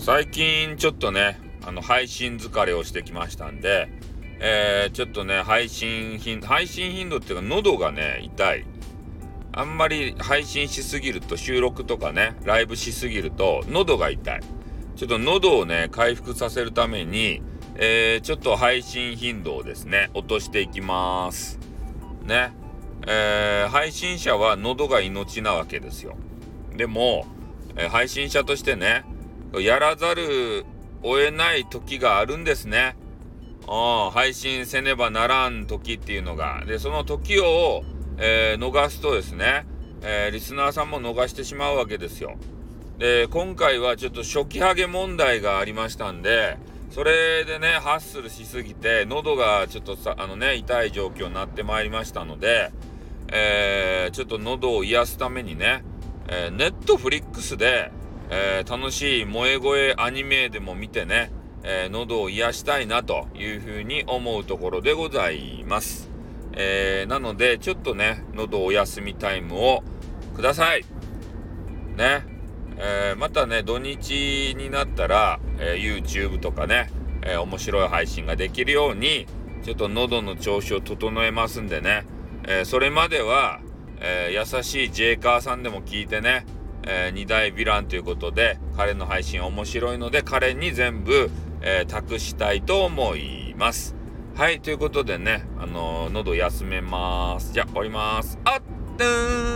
最近ちょっとね、あの、配信疲れをしてきましたんで、えー、ちょっとね、配信頻、配信頻度っていうか、喉がね、痛い。あんまり配信しすぎると、収録とかね、ライブしすぎると、喉が痛い。ちょっと喉をね、回復させるために、えー、ちょっと配信頻度をですね、落としていきます。ね。えー、配信者は喉が命なわけですよ。でも、え、配信者としてね、やらざるを得ない時があるんですね。配信せねばならん時っていうのが。で、その時を、えー、逃すとですね、えー、リスナーさんも逃してしまうわけですよ。で、今回はちょっと初期ハゲ問題がありましたんで、それでね、ハッスルしすぎて、喉がちょっとさ、あのね、痛い状況になってまいりましたので、えー、ちょっと喉を癒すためにね、えー、ネットフリックスで、えー、楽しい萌え声アニメでも見てね、えー、喉を癒したいなというふうに思うところでございます。えー、なので、ちょっとね、喉お休みタイムをください。ね。えー、またね、土日になったら、え YouTube とかね、え面白い配信ができるように、ちょっと喉の調子を整えますんでね、えそれまでは、え優しいジェイカーさんでも聞いてね、えー、2大ヴィランということで、彼の配信面白いので、彼に全部、えー、託したいと思います。はい、ということでね、あのー、喉休めます。じゃあ、終わります。あっ、